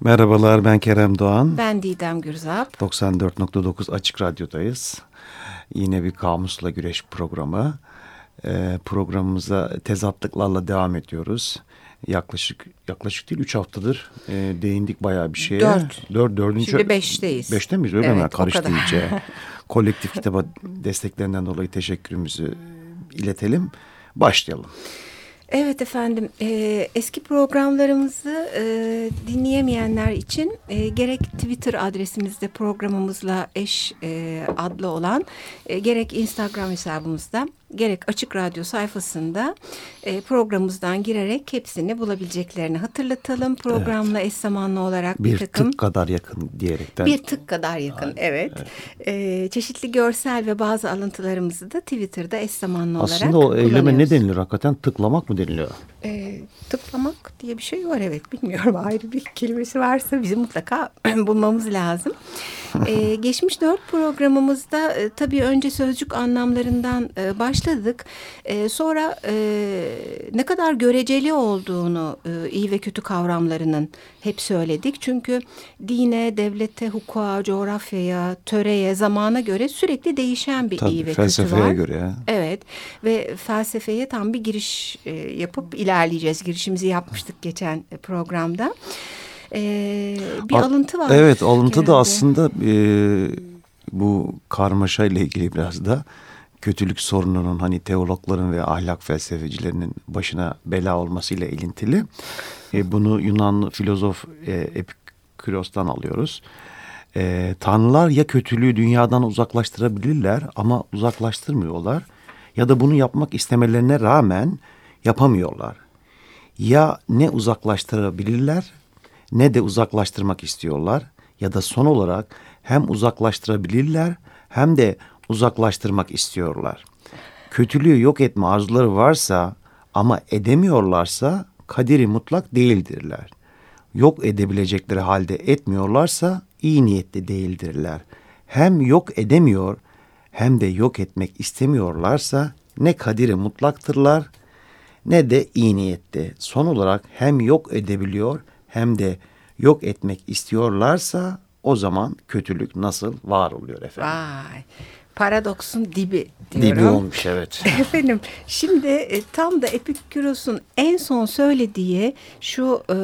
Merhabalar ben Kerem Doğan. Ben Didem Gürzap. 94.9 Açık Radyo'dayız. Yine bir kamusla güreş programı. Ee, programımıza tezatlıklarla devam ediyoruz. Yaklaşık yaklaşık değil üç haftadır e, değindik bayağı bir şeye. Dört. Dört, dördüncü. Şimdi beşteyiz. Beşte miyiz öyle Evet, mi? Karıştı iyice. Kolektif kitaba desteklerinden dolayı teşekkürümüzü iletelim. Başlayalım. Evet efendim e, eski programlarımızı e, dinleyemeyenler için e, gerek Twitter adresimizde programımızla eş e, adlı olan e, gerek Instagram hesabımızda gerek Açık Radyo sayfasında e, programımızdan girerek hepsini bulabileceklerini hatırlatalım. Programla eş zamanlı olarak bir, Bir takım tık kadar yakın diyerekten. Bir tık kadar yakın evet. Ee, çeşitli görsel ve bazı alıntılarımızı da Twitter'da eş zamanlı olarak Aslında o eyleme ne denilir hakikaten? Tıklamak mı deniliyor? Ee, tıklamak diye bir şey var evet bilmiyorum ayrı bir kelimesi varsa bizim mutlaka bulmamız lazım. Ee, geçmiş dört programımızda e, tabii önce sözcük anlamlarından e, başladık. E, sonra e, ne kadar göreceli olduğunu e, iyi ve kötü kavramlarının hep söyledik. Çünkü dine, devlete, hukuka, coğrafyaya, töreye, zamana göre sürekli değişen bir Tabii, iyi ve felsefeye kötü var. göre ya. Evet ve felsefeye tam bir giriş e, yapıp ilerleyeceğiz. Girişimizi yapmıştık geçen programda. E, bir A- alıntı var. Evet alıntı da genelde. aslında e, bu karmaşa ile ilgili biraz da kötülük sorununun hani teologların ve ahlak felsefecilerinin başına bela olmasıyla ilintili. E, bunu Yunan filozof e, Epiküros'tan alıyoruz. E, tanrılar ya kötülüğü dünyadan uzaklaştırabilirler ama uzaklaştırmıyorlar ya da bunu yapmak istemelerine rağmen yapamıyorlar ya ne uzaklaştırabilirler ne de uzaklaştırmak istiyorlar ya da son olarak hem uzaklaştırabilirler hem de uzaklaştırmak istiyorlar. Kötülüğü yok etme arzuları varsa ama edemiyorlarsa kaderi mutlak değildirler. Yok edebilecekleri halde etmiyorlarsa iyi niyetli değildirler. Hem yok edemiyor hem de yok etmek istemiyorlarsa ne kaderi mutlaktırlar ne de iyi niyette. Son olarak hem yok edebiliyor hem de yok etmek istiyorlarsa o zaman kötülük nasıl var oluyor efendim? Vay paradoksun dibi diyorum. Dibi olmuş evet. Efendim şimdi e, tam da Epiküros'un en son söylediği şu e,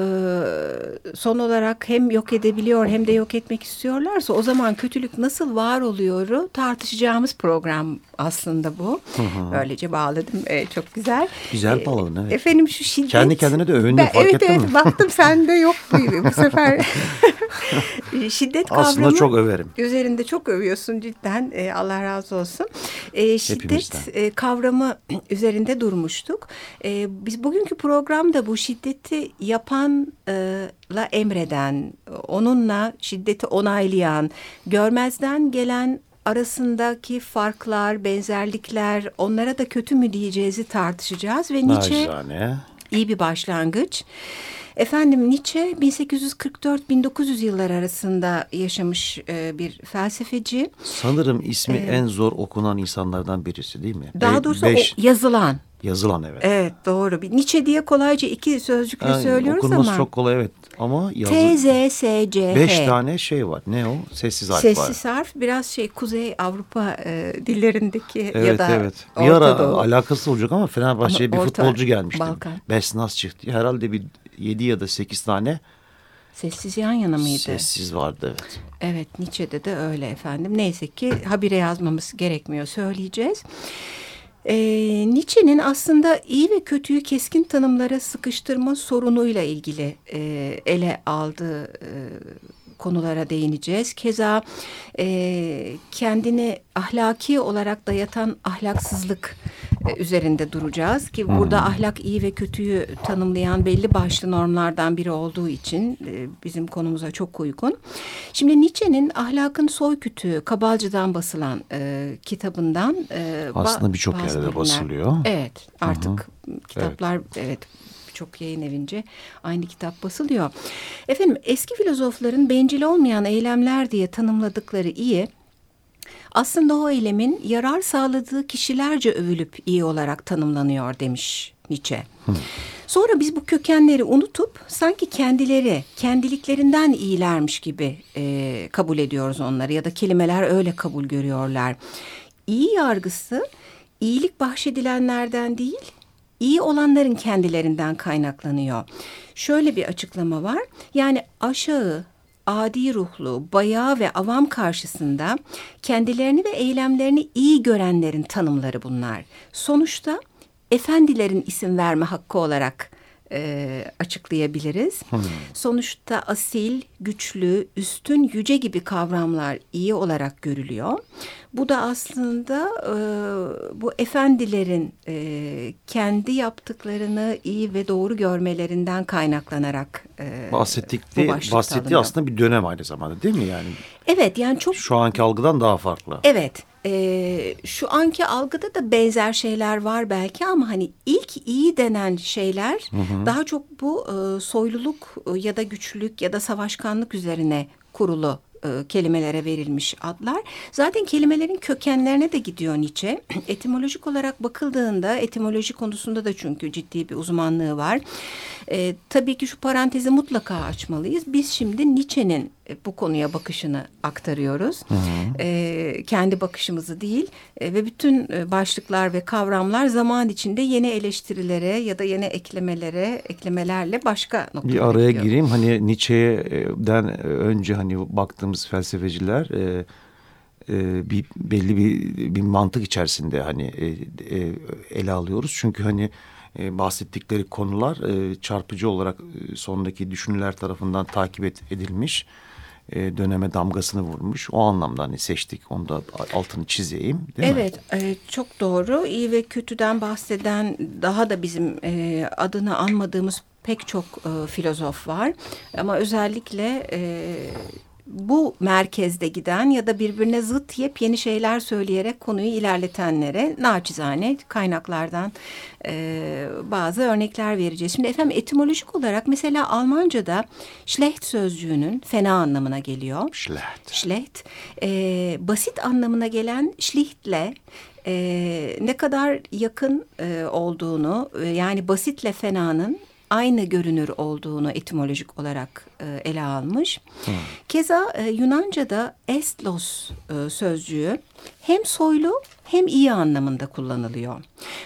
son olarak hem yok edebiliyor hem de yok etmek istiyorlarsa o zaman kötülük nasıl var oluyoru tartışacağımız program aslında bu. Böylece bağladım e, çok güzel. Güzel E, bağladın, evet. Efendim şu şiddet. Kendi kendine de övündün, Ben- fark evet, ettin evet, mi? baktım sende yok bu bu sefer. şiddet kavramı. Aslında çok överim. Üzerinde çok övüyorsun cidden. E, Allah razı olsun. E, şiddet e, kavramı üzerinde durmuştuk. E, biz bugünkü programda bu şiddeti yapanla emreden, onunla şiddeti onaylayan, görmezden gelen arasındaki farklar, benzerlikler, onlara da kötü mü diyeceğizi tartışacağız ve Nietzsche Nacizane. iyi bir başlangıç. Efendim Nietzsche 1844-1900 yıllar arasında yaşamış e, bir felsefeci. Sanırım ismi en zor okunan insanlardan birisi değil mi? Daha Be- doğrusu beş- o yazılan. yazılan evet. Evet doğru. Bir Nietzsche diye kolayca iki sözcükle Yani söylüyoruz okunması ama. çok kolay evet. Ama yazı, T, Z, S, C, H. beş tane şey var. Ne o? Sessiz harf var. Sessiz harf biraz şey Kuzey Avrupa e, dillerindeki ya Evet da evet. Bir Orta ara Doğu. alakası olacak ama Fenerbahçe'ye bir Orta futbolcu gelmişti. Balkan. Besnaz çıktı. Herhalde bir 7 ya da 8 tane Sessiz yan yana mıydı? sessiz vardı evet. Evet Nietzsche'de de öyle efendim. Neyse ki habire yazmamız gerekmiyor söyleyeceğiz. Ee, Nietzsche'nin aslında iyi ve kötüyü keskin tanımlara sıkıştırma sorunuyla ilgili e, ele aldığı e, konulara değineceğiz. Keza e, kendini ahlaki olarak dayatan ahlaksızlık e, üzerinde duracağız ki burada ahlak iyi ve kötüyü tanımlayan belli başlı normlardan biri olduğu için e, bizim konumuza çok uygun. Şimdi Nietzsche'nin Ahlakın Soykütü Kabalcı'dan basılan e, kitabından e, Aslında birçok yerde basılıyor. Evet artık kitaplar evet birçok yayın evince aynı kitap basılıyor. Efendim eski filozofların bencil olmayan eylemler diye tanımladıkları iyi aslında o eylemin yarar sağladığı kişilerce övülüp iyi olarak tanımlanıyor demiş Nietzsche. Sonra biz bu kökenleri unutup sanki kendileri, kendiliklerinden iyilermiş gibi e, kabul ediyoruz onları ya da kelimeler öyle kabul görüyorlar. İyi yargısı iyilik bahşedilenlerden değil, iyi olanların kendilerinden kaynaklanıyor. Şöyle bir açıklama var. Yani aşağı, adi ruhlu, bayağı ve avam karşısında kendilerini ve eylemlerini iyi görenlerin tanımları bunlar. Sonuçta efendilerin isim verme hakkı olarak e, açıklayabiliriz. Hmm. Sonuçta asil, güçlü, üstün, yüce gibi kavramlar iyi olarak görülüyor. Bu da aslında e, bu efendilerin e, kendi yaptıklarını iyi ve doğru görmelerinden kaynaklanarak e, bahsettikleri, bahsettiği aslında bir dönem aynı zamanda değil mi yani? Evet yani çok... Şu anki algıdan daha farklı. Evet e, şu anki algıda da benzer şeyler var belki ama hani ilk iyi denen şeyler hı hı. daha çok bu e, soyluluk ya da güçlülük ya da savaşkanlık üzerine kurulu e, kelimelere verilmiş adlar. Zaten kelimelerin kökenlerine de gidiyor Nietzsche. Etimolojik olarak bakıldığında etimoloji konusunda da çünkü ciddi bir uzmanlığı var. E, tabii ki şu parantezi mutlaka açmalıyız. Biz şimdi Nietzsche'nin bu konuya bakışını aktarıyoruz. Hı hı. E, kendi bakışımızı değil e, ve bütün e, başlıklar ve kavramlar zaman içinde yeni eleştirilere ya da yeni eklemelere, eklemelerle başka noktalara Bir araya gidiyor. gireyim. Hani Nietzsche'den önce hani baktığımız felsefeciler... E, e, bir belli bir bir mantık içerisinde hani e, e, ele alıyoruz çünkü hani e, bahsettikleri konular e, çarpıcı olarak e, sondaki düşünürler tarafından takip et, edilmiş e, döneme damgasını vurmuş. O anlamda hani seçtik. Onu da altını çizeyim. Değil evet mi? E, çok doğru. İyi ve kötüden bahseden daha da bizim e, adını anmadığımız pek çok e, filozof var. Ama özellikle e, bu merkezde giden ya da birbirine zıt yepyeni şeyler söyleyerek konuyu ilerletenlere naçizane kaynaklardan e, bazı örnekler vereceğiz. Şimdi efendim etimolojik olarak mesela Almanca'da schlecht sözcüğünün fena anlamına geliyor. Schlecht. Schlecht. E, basit anlamına gelen schlichtle e, ne kadar yakın e, olduğunu e, yani basitle fenanın aynı görünür olduğunu etimolojik olarak e, ele almış. Hmm. Keza e, Yunanca'da estlos e, sözcüğü hem soylu hem iyi anlamında kullanılıyor.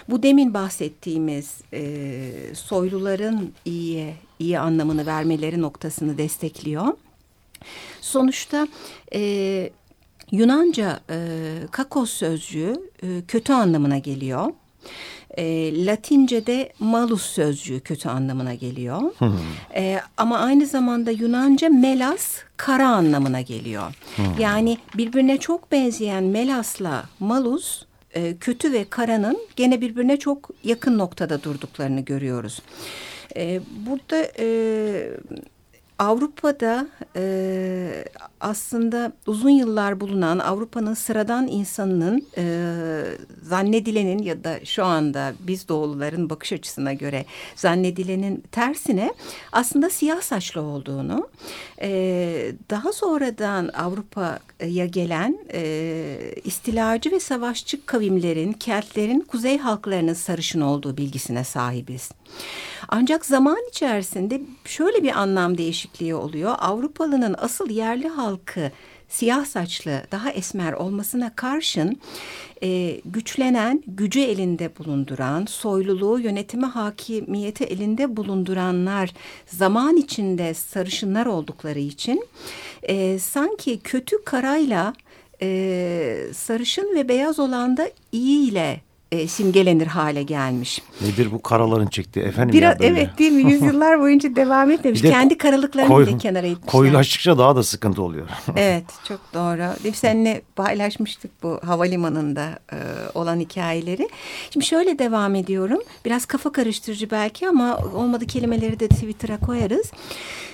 Bu demin bahsettiğimiz e, soyluların iyi iyi anlamını vermeleri noktasını destekliyor. Sonuçta e, Yunanca e, kakos sözcüğü e, kötü anlamına geliyor. E, Latince'de malus sözcüğü kötü anlamına geliyor. Hmm. E, ama aynı zamanda Yunanca melas kara anlamına geliyor. Hmm. Yani birbirine çok benzeyen melasla malus e, kötü ve karanın gene birbirine çok yakın noktada durduklarını görüyoruz. E, burada e, Avrupa'da e, aslında uzun yıllar bulunan Avrupa'nın sıradan insanının e, zannedilenin ya da şu anda biz doğuluların bakış açısına göre zannedilenin tersine aslında siyah saçlı olduğunu e, daha sonradan Avrupa'ya gelen e, istilacı ve savaşçı kavimlerin, Keltlerin kuzey halklarının sarışın olduğu bilgisine sahibiz. Ancak zaman içerisinde şöyle bir anlam değişikliği oluyor. Avrupalının asıl yerli halkı siyah saçlı, daha esmer olmasına karşın e, güçlenen, gücü elinde bulunduran, soyluluğu, yönetimi, hakimiyeti elinde bulunduranlar zaman içinde sarışınlar oldukları için e, sanki kötü karayla e, sarışın ve beyaz olan da iyi ile e, simgelenir hale gelmiş. Nedir bu karaların çektiği efendim Biraz, ya böyle. Evet değil mi? Yüzyıllar boyunca devam etmemiş. Kendi karalıklarını koy, bir kenara itmişler. Koyulaştıkça daha da sıkıntı oluyor. evet çok doğru. Seninle paylaşmıştık bu havalimanında e, olan hikayeleri. Şimdi şöyle devam ediyorum. Biraz kafa karıştırıcı belki ama olmadı kelimeleri de Twitter'a koyarız.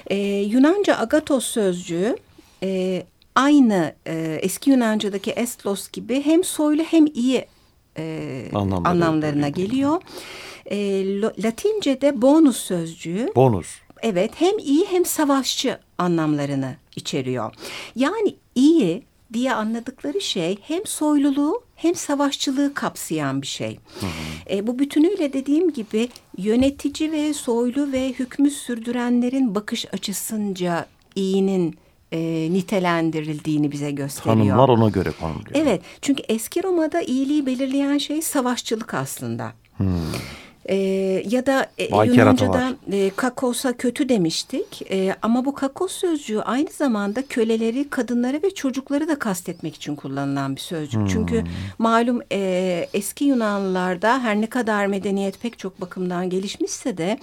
E, Yunanca agatos sözcüğü e, aynı e, eski Yunanca'daki estlos gibi hem soylu hem iyi e, Anlamları anlamlarına geliyor. E, Latince'de bonus sözcüğü. Bonus. Evet hem iyi hem savaşçı anlamlarını içeriyor. Yani iyi diye anladıkları şey hem soyluluğu hem savaşçılığı kapsayan bir şey. E, bu bütünüyle dediğim gibi yönetici ve soylu ve hükmü sürdürenlerin bakış açısınca iyinin e, nitelendirildiğini bize gösteriyor. Tanımlar ona göre konuluyor. Evet çünkü eski Roma'da iyiliği belirleyen şey savaşçılık aslında. Hmm. E, ya da e, Yunanca'da e, kakosa kötü demiştik e, ama bu kakos sözcüğü aynı zamanda köleleri, kadınları ve çocukları da kastetmek için kullanılan bir sözcük. Hmm. Çünkü malum e, eski Yunanlılarda her ne kadar medeniyet pek çok bakımdan gelişmişse de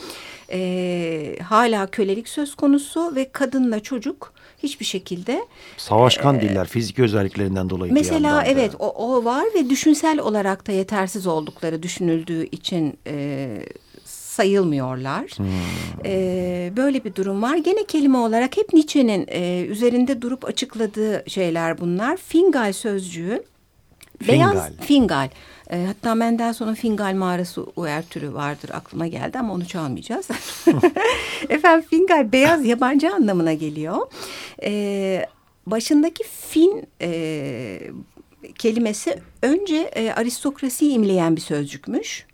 e, hala kölelik söz konusu ve kadınla çocuk hiçbir şekilde savaşkan e, diller fizik özelliklerinden dolayı mesela evet o, o var ve düşünsel olarak da yetersiz oldukları düşünüldüğü için e, sayılmıyorlar. Hmm. Ee, böyle bir durum var. Gene kelime olarak hep Nietzsche'nin e, üzerinde durup açıkladığı şeyler bunlar. Fingal sözcüğü. Fingal. Beyaz fingal. E, hatta Mendelssohn'un Fingal mağarası uyar türü vardır aklıma geldi ama onu çalmayacağız. Efendim Fingal beyaz yabancı anlamına geliyor. E, başındaki fin e, kelimesi önce e, aristokrasiyi imleyen bir sözcükmüş.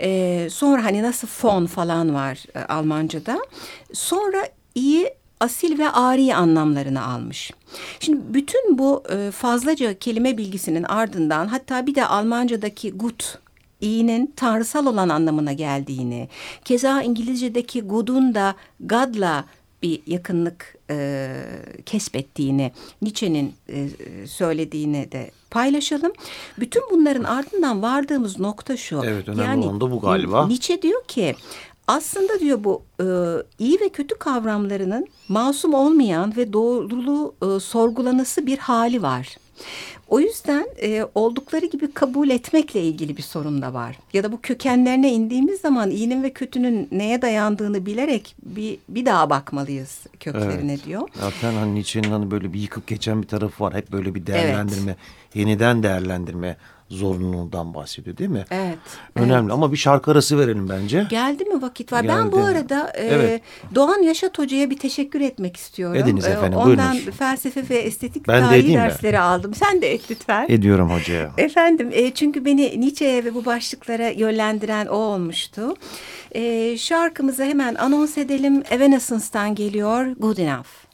E, sonra hani nasıl fon falan var e, Almanca'da. Sonra iyi asil ve ari anlamlarını almış. Şimdi bütün bu e, fazlaca kelime bilgisinin ardından hatta bir de Almanca'daki gut iyinin tanrısal olan anlamına geldiğini, keza İngilizce'deki good'un da God'la bir yakınlık e, kesbettiğini, Nietzsche'nin e, söylediğini de paylaşalım. Bütün bunların ardından vardığımız nokta şu. Evet önemli yani, olan da bu galiba. Nietzsche diyor ki aslında diyor bu e, iyi ve kötü kavramlarının masum olmayan ve doğruluğu e, sorgulanası bir hali var. O yüzden e, oldukları gibi kabul etmekle ilgili bir sorun da var. Ya da bu kökenlerine indiğimiz zaman iyinin ve kötünün neye dayandığını bilerek bir, bir daha bakmalıyız köklerine evet. diyor. Zaten hani Nietzsche'nin hani böyle bir yıkıp geçen bir tarafı var. Hep böyle bir değerlendirme, evet. yeniden değerlendirme zorunluluğundan bahsediyor değil mi? Evet. Önemli evet. ama bir şarkı arası verelim bence. Geldi mi vakit var? Geldi. Ben bu arada e, evet. Doğan Yaşat Hoca'ya bir teşekkür etmek istiyorum. Ediniz e, efendim Ondan buyurunuz. felsefe ve estetik ben tarihi dersleri mi? aldım. Sen de et lütfen. Ediyorum hocaya. Efendim e, çünkü beni Nietzsche'ye ve bu başlıklara yönlendiren o olmuştu. E, şarkımızı hemen anons edelim. Evanescence'dan geliyor Good Enough.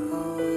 Oh.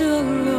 Evet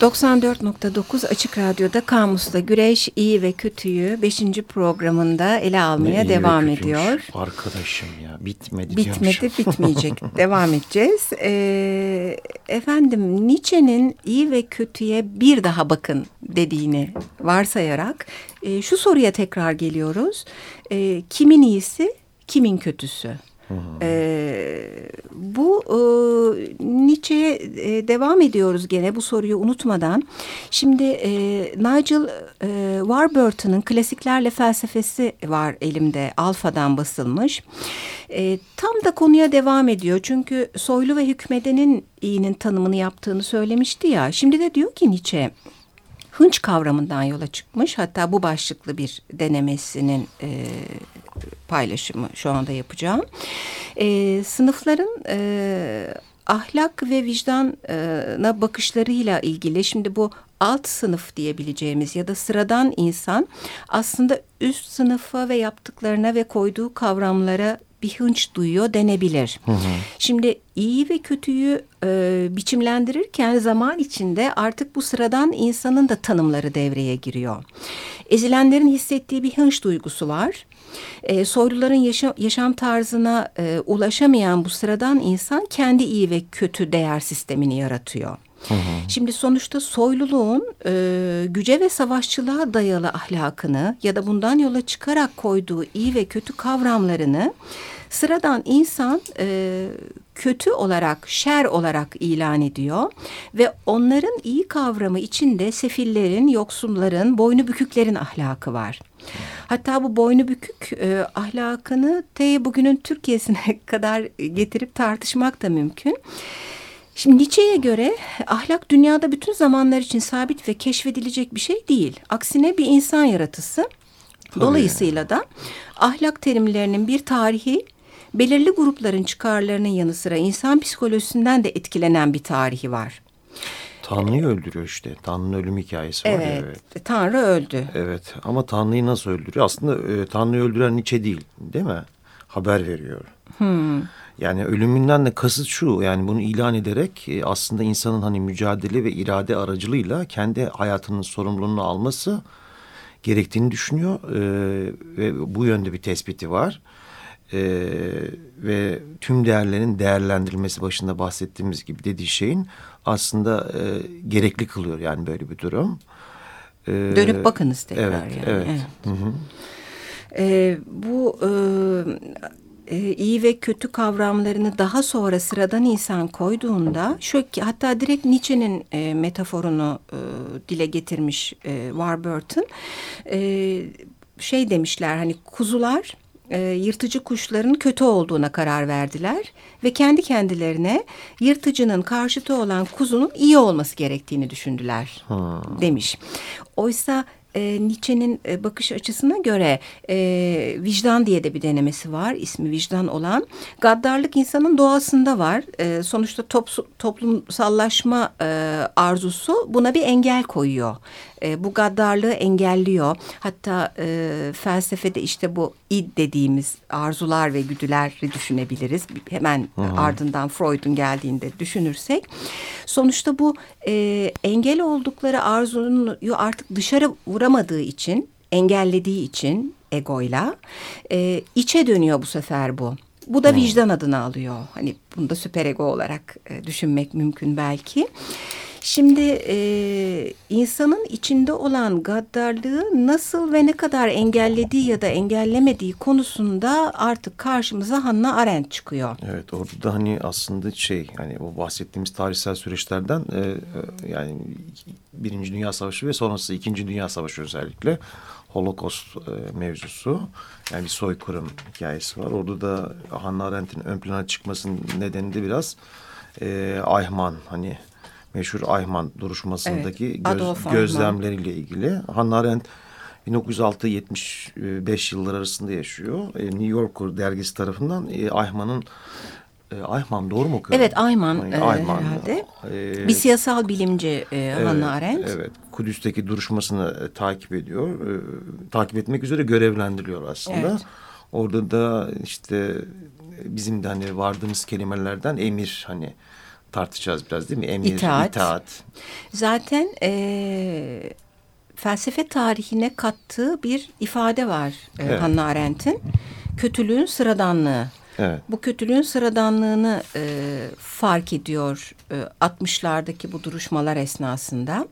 94.9 Açık Radyo'da Kamus'ta Güreş iyi ve Kötüyü 5. programında ele almaya ne devam ediyor. Arkadaşım ya bitmedi Bitmedi bitmeyecek devam edeceğiz. Ee, efendim Nietzsche'nin iyi ve kötüye bir daha bakın dediğini varsayarak e, şu soruya tekrar geliyoruz. E, kimin iyisi kimin kötüsü? Ee, bu e, Nietzsche'ye e, devam ediyoruz gene bu soruyu unutmadan. Şimdi e, Nigel e, Warburton'ın Klasiklerle Felsefesi var elimde. Alfa'dan basılmış. E, tam da konuya devam ediyor. Çünkü soylu ve hükmedenin iyinin tanımını yaptığını söylemişti ya. Şimdi de diyor ki Nietzsche hınç kavramından yola çıkmış. Hatta bu başlıklı bir denemesinin e, paylaşımı şu anda yapacağım. E, sınıfların e, ahlak ve vicdana bakışlarıyla ilgili şimdi bu alt sınıf diyebileceğimiz ya da sıradan insan aslında üst sınıfa ve yaptıklarına ve koyduğu kavramlara bir hınç duyuyor denebilir. Hı hı. Şimdi iyi ve kötüyü e, biçimlendirirken zaman içinde artık bu sıradan insanın da tanımları devreye giriyor. Ezilenlerin hissettiği bir hınç duygusu var. E, soyluların yaşam, yaşam tarzına e, ulaşamayan bu sıradan insan kendi iyi ve kötü değer sistemini yaratıyor. Şimdi sonuçta soyluluğun e, güce ve savaşçılığa dayalı ahlakını ya da bundan yola çıkarak koyduğu iyi ve kötü kavramlarını sıradan insan e, kötü olarak, şer olarak ilan ediyor ve onların iyi kavramı içinde sefillerin, yoksulların, boynu büküklerin ahlakı var. Hatta bu boynu bükük e, ahlakını te bugünün Türkiye'sine kadar getirip tartışmak da mümkün. Şimdi Nietzsche'ye göre ahlak dünyada bütün zamanlar için sabit ve keşfedilecek bir şey değil. Aksine bir insan yaratısı. Tabii. Dolayısıyla da ahlak terimlerinin bir tarihi belirli grupların çıkarlarının yanı sıra insan psikolojisinden de etkilenen bir tarihi var. Tanrı'yı öldürüyor işte. Tanrı'nın ölüm hikayesi var. Evet, evet. Tanrı öldü. Evet ama Tanrı'yı nasıl öldürüyor? Aslında e, Tanrı'yı öldüren Nietzsche değil değil mi? Haber veriyor. Hmm. Yani ölümünden de kasıt şu yani bunu ilan ederek e, aslında insanın hani mücadele ve irade aracılığıyla kendi hayatının sorumluluğunu alması gerektiğini düşünüyor. E, ve bu yönde bir tespiti var e, ve tüm değerlerin değerlendirilmesi başında bahsettiğimiz gibi dediği şeyin aslında e, gerekli kılıyor yani böyle bir durum. E, Dönüp bakınız tekrar evet, yani. Evet. evet. Hı hı. E, bu e, iyi ve kötü kavramlarını daha sonra sıradan insan koyduğunda şu hatta direkt Nietzsche'nin e, metaforunu e, dile getirmiş e, Warburton e, şey demişler hani kuzular e, yırtıcı kuşların kötü olduğuna karar verdiler ve kendi kendilerine yırtıcının karşıtı olan kuzunun iyi olması gerektiğini düşündüler hmm. demiş. Oysa e, Nietzsche'nin e, bakış açısına göre e, vicdan diye de bir denemesi var. ismi vicdan olan. Gaddarlık insanın doğasında var. E, sonuçta top, toplumsallaşma e, arzusu buna bir engel koyuyor. E, bu gaddarlığı engelliyor. Hatta e, felsefede işte bu id dediğimiz arzular ve güdüleri düşünebiliriz. Hemen -hı. ardından Freud'un geldiğinde düşünürsek. Sonuçta bu e, engel oldukları arzunu artık dışarı vuramadığı için, engellediği için egoyla e, içe dönüyor bu sefer bu. Bu da vicdan adını alıyor. Hani bunu da süper ego olarak e, düşünmek mümkün belki. Şimdi e, insanın içinde olan gaddarlığı nasıl ve ne kadar engellediği ya da engellemediği konusunda artık karşımıza Hannah Arendt çıkıyor. Evet orada da hani aslında şey hani o bahsettiğimiz tarihsel süreçlerden e, e, yani Birinci Dünya Savaşı ve sonrası İkinci Dünya Savaşı özellikle Holocaust e, mevzusu yani bir soykırım hikayesi var. Orada da Hannah Arendt'in ön plana çıkmasının nedeni de biraz e, Eichmann hani meşhur Ayman duruşmasındaki evet, göz, gözlemleriyle ilgili. Hannah Arendt 1906-75 yıllar arasında yaşıyor. E, New Yorker dergisi tarafından e, Ayman'ın e, Ayman doğru mu okuyorum? Evet Ayman, Ayman herhalde. E, bir siyasal bilimci e, evet, Hannah Arendt. Evet. Kudüs'teki duruşmasını takip ediyor. E, takip etmek üzere görevlendiriliyor aslında. Evet. Orada da işte bizim de hani vardığımız kelimelerden emir hani tartışacağız biraz değil mi? Emir, itaat. itaat. Zaten e, felsefe tarihine kattığı bir ifade var e, evet. Hannah Arendt'in. Kötülüğün sıradanlığı. Evet. Bu kötülüğün sıradanlığını e, fark ediyor e, 60'lardaki bu duruşmalar esnasında.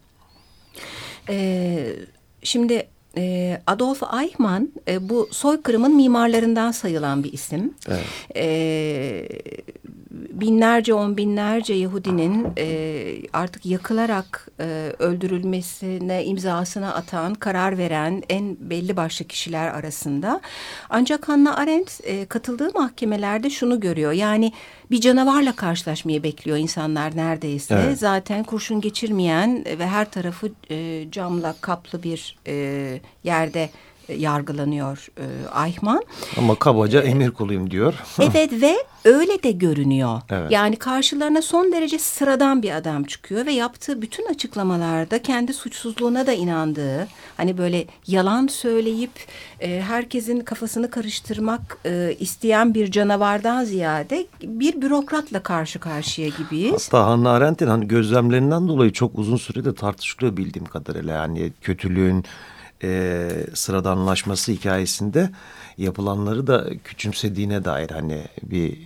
E, şimdi e, Adolf Eichmann e, bu soykırımın mimarlarından sayılan bir isim. Evet. E, binlerce on binlerce Yahudinin e, artık yakılarak e, öldürülmesine imzasını atan, karar veren en belli başlı kişiler arasında. Ancak Hannah Arendt e, katıldığı mahkemelerde şunu görüyor. Yani bir canavarla karşılaşmayı bekliyor insanlar neredeyse. Evet. Zaten kurşun geçirmeyen ve her tarafı e, camla kaplı bir e, yerde yargılanıyor e, Ayman. Ama kabaca emir kuluyum diyor. evet ve öyle de görünüyor. Evet. Yani karşılarına son derece sıradan bir adam çıkıyor ve yaptığı bütün açıklamalarda kendi suçsuzluğuna da inandığı, hani böyle yalan söyleyip e, herkesin kafasını karıştırmak e, isteyen bir canavardan ziyade bir bürokratla karşı karşıya gibiyiz. Hatta Hannah Arendt'in hani gözlemlerinden dolayı çok uzun sürede tartışılıyor bildiğim kadarıyla. Yani kötülüğün e, sıradanlaşması hikayesinde yapılanları da küçümsediğine dair hani bir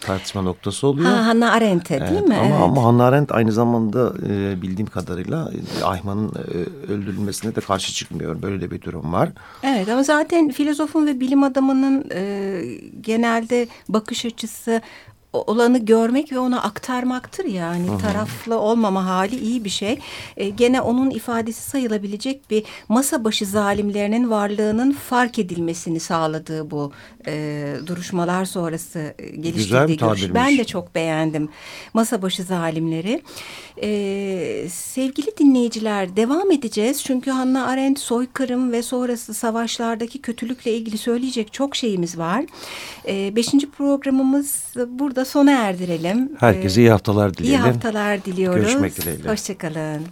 tartışma noktası oluyor. Ha, Hannah Arendt'e evet, değil mi? Ama, evet. ama Hannah Arendt aynı zamanda e, bildiğim kadarıyla Ayman'ın e, öldürülmesine de karşı çıkmıyor. Böyle de bir durum var. Evet ama zaten filozofun ve bilim adamının e, genelde bakış açısı olanı görmek ve ona aktarmaktır yani Hı -hı. taraflı olmama hali iyi bir şey. E, gene onun ifadesi sayılabilecek bir masa başı zalimlerinin varlığının fark edilmesini sağladığı bu e, duruşmalar sonrası e, geliştirdiği görüş. Ben de çok beğendim masa başı zalimleri. E, sevgili dinleyiciler devam edeceğiz çünkü Hannah Arendt soykırım ve sonrası savaşlardaki kötülükle ilgili söyleyecek çok şeyimiz var. E, beşinci programımız burada sona erdirelim. Herkese iyi haftalar dileyelim. İyi haftalar diliyoruz. Görüşmek dileğiyle. Hoşçakalın.